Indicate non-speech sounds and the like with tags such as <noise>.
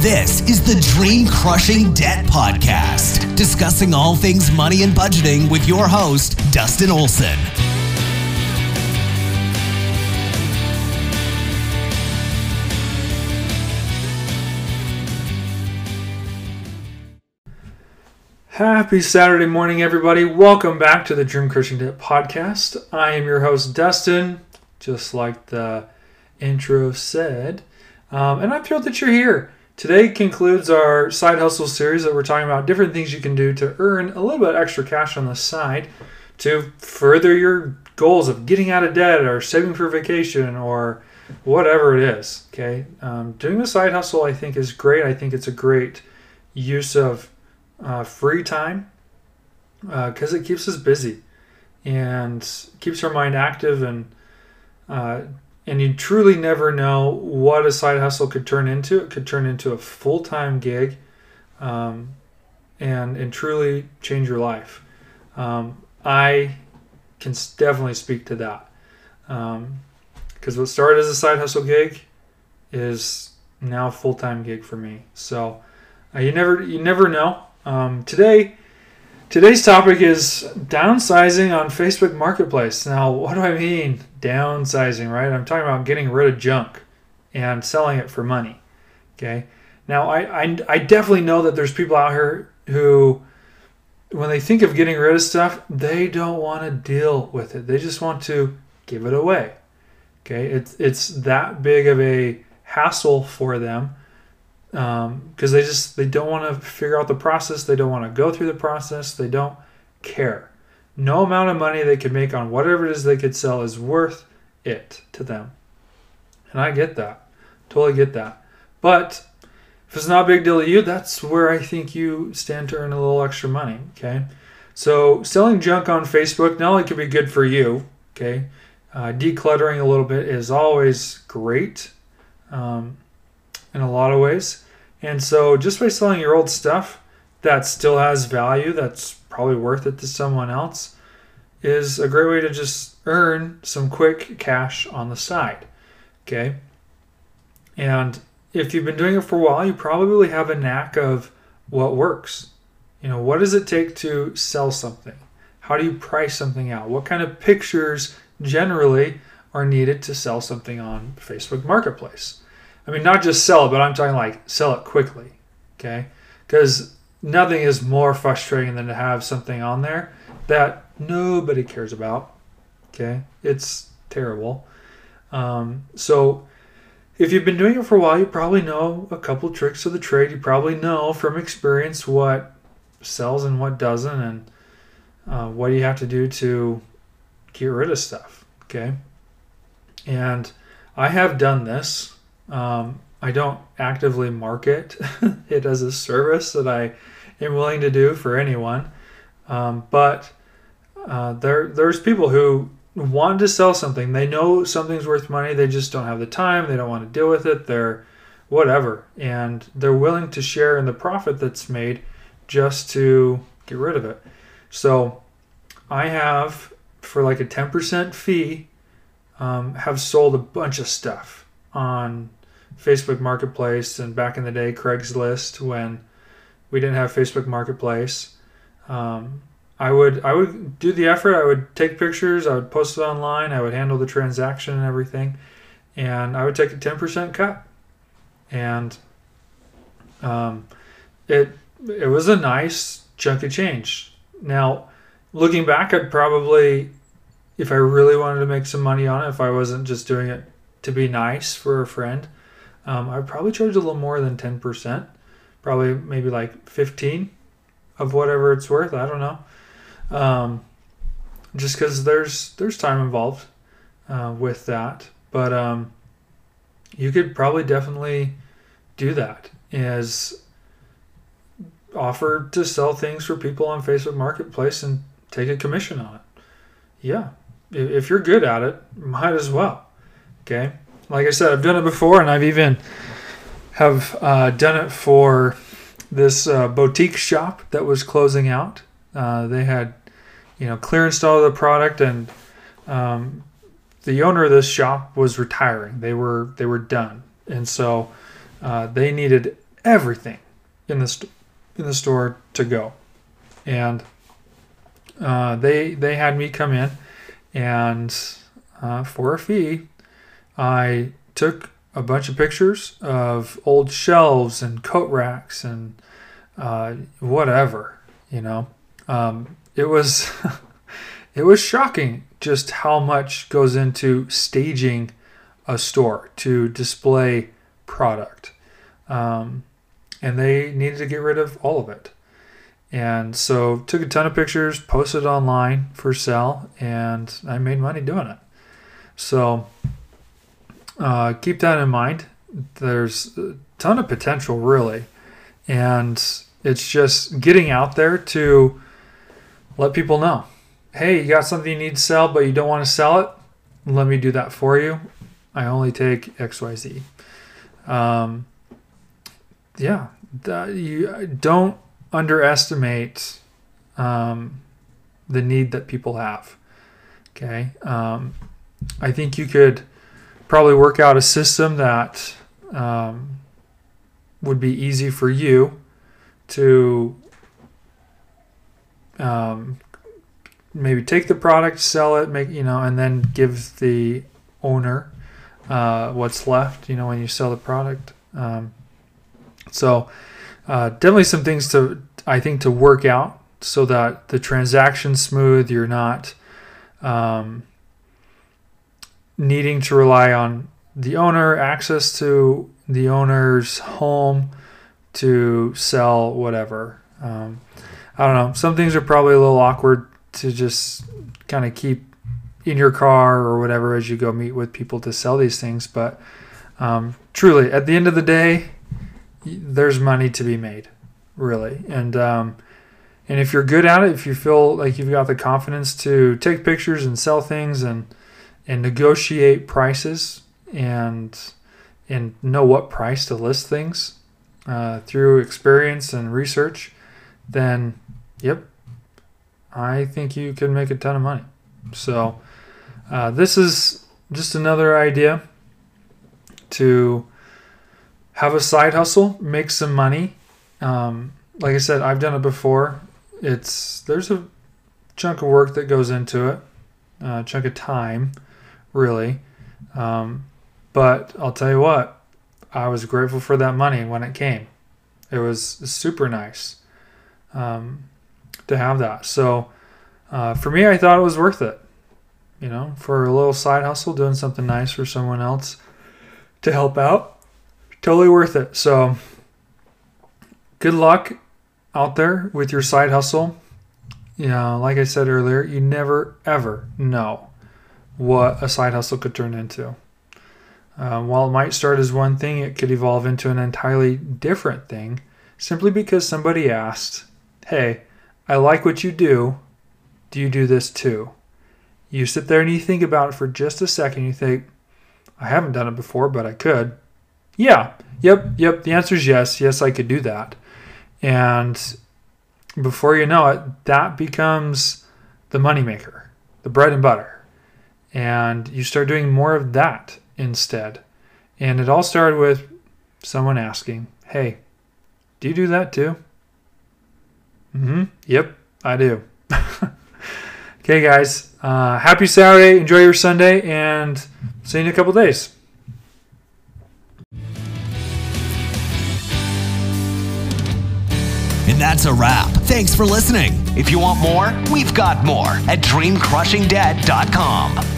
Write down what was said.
This is the Dream Crushing Debt Podcast, discussing all things money and budgeting with your host, Dustin Olson. Happy Saturday morning, everybody. Welcome back to the Dream Crushing Debt Podcast. I am your host, Dustin, just like the intro said. Um, and I'm thrilled that you're here. Today concludes our side hustle series that we're talking about different things you can do to earn a little bit extra cash on the side to further your goals of getting out of debt or saving for vacation or whatever it is. Okay. Um, doing a side hustle, I think, is great. I think it's a great use of uh, free time because uh, it keeps us busy and keeps our mind active and uh, and you truly never know what a side hustle could turn into. It could turn into a full time gig, um, and and truly change your life. Um, I can definitely speak to that because um, what started as a side hustle gig is now a full time gig for me. So uh, you never you never know. Um, today Today's topic is downsizing on Facebook Marketplace. Now, what do I mean downsizing, right? I'm talking about getting rid of junk and selling it for money. Okay. Now, I, I, I definitely know that there's people out here who, when they think of getting rid of stuff, they don't want to deal with it. They just want to give it away. Okay. It's, it's that big of a hassle for them because um, they just they don't want to figure out the process they don't want to go through the process they don't care. No amount of money they could make on whatever it is they could sell is worth it to them. And i get that. Totally get that. But if it's not a big deal to you that's where i think you stand to earn a little extra money okay? So selling junk on facebook not only can be good for you okay? Uh, decluttering a little bit is always great um, in a lot of ways. And so just by selling your old stuff that still has value, that's probably worth it to someone else, is a great way to just earn some quick cash on the side. Okay. And if you've been doing it for a while, you probably have a knack of what works. You know, what does it take to sell something? How do you price something out? What kind of pictures generally are needed to sell something on Facebook Marketplace? I mean, not just sell it, but I'm talking like sell it quickly. Okay. Because nothing is more frustrating than to have something on there that nobody cares about. Okay. It's terrible. Um, so if you've been doing it for a while, you probably know a couple tricks of the trade. You probably know from experience what sells and what doesn't, and uh, what you have to do to get rid of stuff. Okay. And I have done this. Um, I don't actively market <laughs> it as a service that I am willing to do for anyone. Um, but uh, there, there's people who want to sell something. They know something's worth money. They just don't have the time. They don't want to deal with it. They're whatever, and they're willing to share in the profit that's made just to get rid of it. So I have for like a 10% fee um, have sold a bunch of stuff on Facebook Marketplace and back in the day Craigslist when we didn't have Facebook Marketplace. Um, I would I would do the effort. I would take pictures. I would post it online. I would handle the transaction and everything, and I would take a ten percent cut. And um, it it was a nice chunk of change. Now, looking back, I'd probably, if I really wanted to make some money on it, if I wasn't just doing it to be nice for a friend, um, I probably charge a little more than 10%, probably maybe like 15 of whatever it's worth. I don't know. Um, just because there's there's time involved uh, with that, but um, you could probably definitely do that. Is offer to sell things for people on Facebook Marketplace and take a commission on it. Yeah, if you're good at it, might as well. Okay like I said, I've done it before, and I've even have uh, done it for this uh, boutique shop that was closing out. Uh, they had, you know, clearance all of the product, and um, the owner of this shop was retiring. They were they were done, and so uh, they needed everything in the st- in the store to go, and uh, they they had me come in, and uh, for a fee, I took a bunch of pictures of old shelves and coat racks and uh, whatever, you know. Um, it was <laughs> it was shocking just how much goes into staging a store to display product. Um, and they needed to get rid of all of it. And so took a ton of pictures, posted online for sale, and I made money doing it. So uh, keep that in mind. There's a ton of potential, really. And it's just getting out there to let people know hey, you got something you need to sell, but you don't want to sell it? Let me do that for you. I only take XYZ. Um, yeah, you don't underestimate um, the need that people have. Okay. Um, I think you could probably work out a system that um, would be easy for you to um, maybe take the product, sell it, make you know, and then give the owner uh, what's left. You know, when you sell the product. Um, so uh, definitely some things to I think to work out so that the transaction's smooth. You're not um, needing to rely on the owner, access to the owner's home to sell whatever. Um, I don't know. Some things are probably a little awkward to just kind of keep in your car or whatever as you go meet with people to sell these things. But um, truly, at the end of the day, there's money to be made, really. And um, and if you're good at it, if you feel like you've got the confidence to take pictures and sell things and and negotiate prices and and know what price to list things uh, through experience and research, then yep, I think you can make a ton of money. So, uh, this is just another idea to have a side hustle, make some money. Um, like I said, I've done it before. It's there's a chunk of work that goes into it, a chunk of time, really. Um, but I'll tell you what, I was grateful for that money when it came. It was super nice. Um, to have that. So uh, for me, I thought it was worth it. You know, for a little side hustle, doing something nice for someone else to help out, totally worth it. So good luck out there with your side hustle. You know, like I said earlier, you never ever know what a side hustle could turn into. Uh, while it might start as one thing, it could evolve into an entirely different thing simply because somebody asked, Hey, I like what you do. Do you do this too? You sit there and you think about it for just a second. You think, I haven't done it before, but I could. Yeah, yep, yep. The answer is yes. Yes, I could do that. And before you know it, that becomes the moneymaker, the bread and butter. And you start doing more of that instead. And it all started with someone asking, Hey, do you do that too? Mm-hmm. Yep, I do. <laughs> okay, guys. Uh, happy Saturday. Enjoy your Sunday, and see you in a couple days. And that's a wrap. Thanks for listening. If you want more, we've got more at dreamcrushingdebt.com.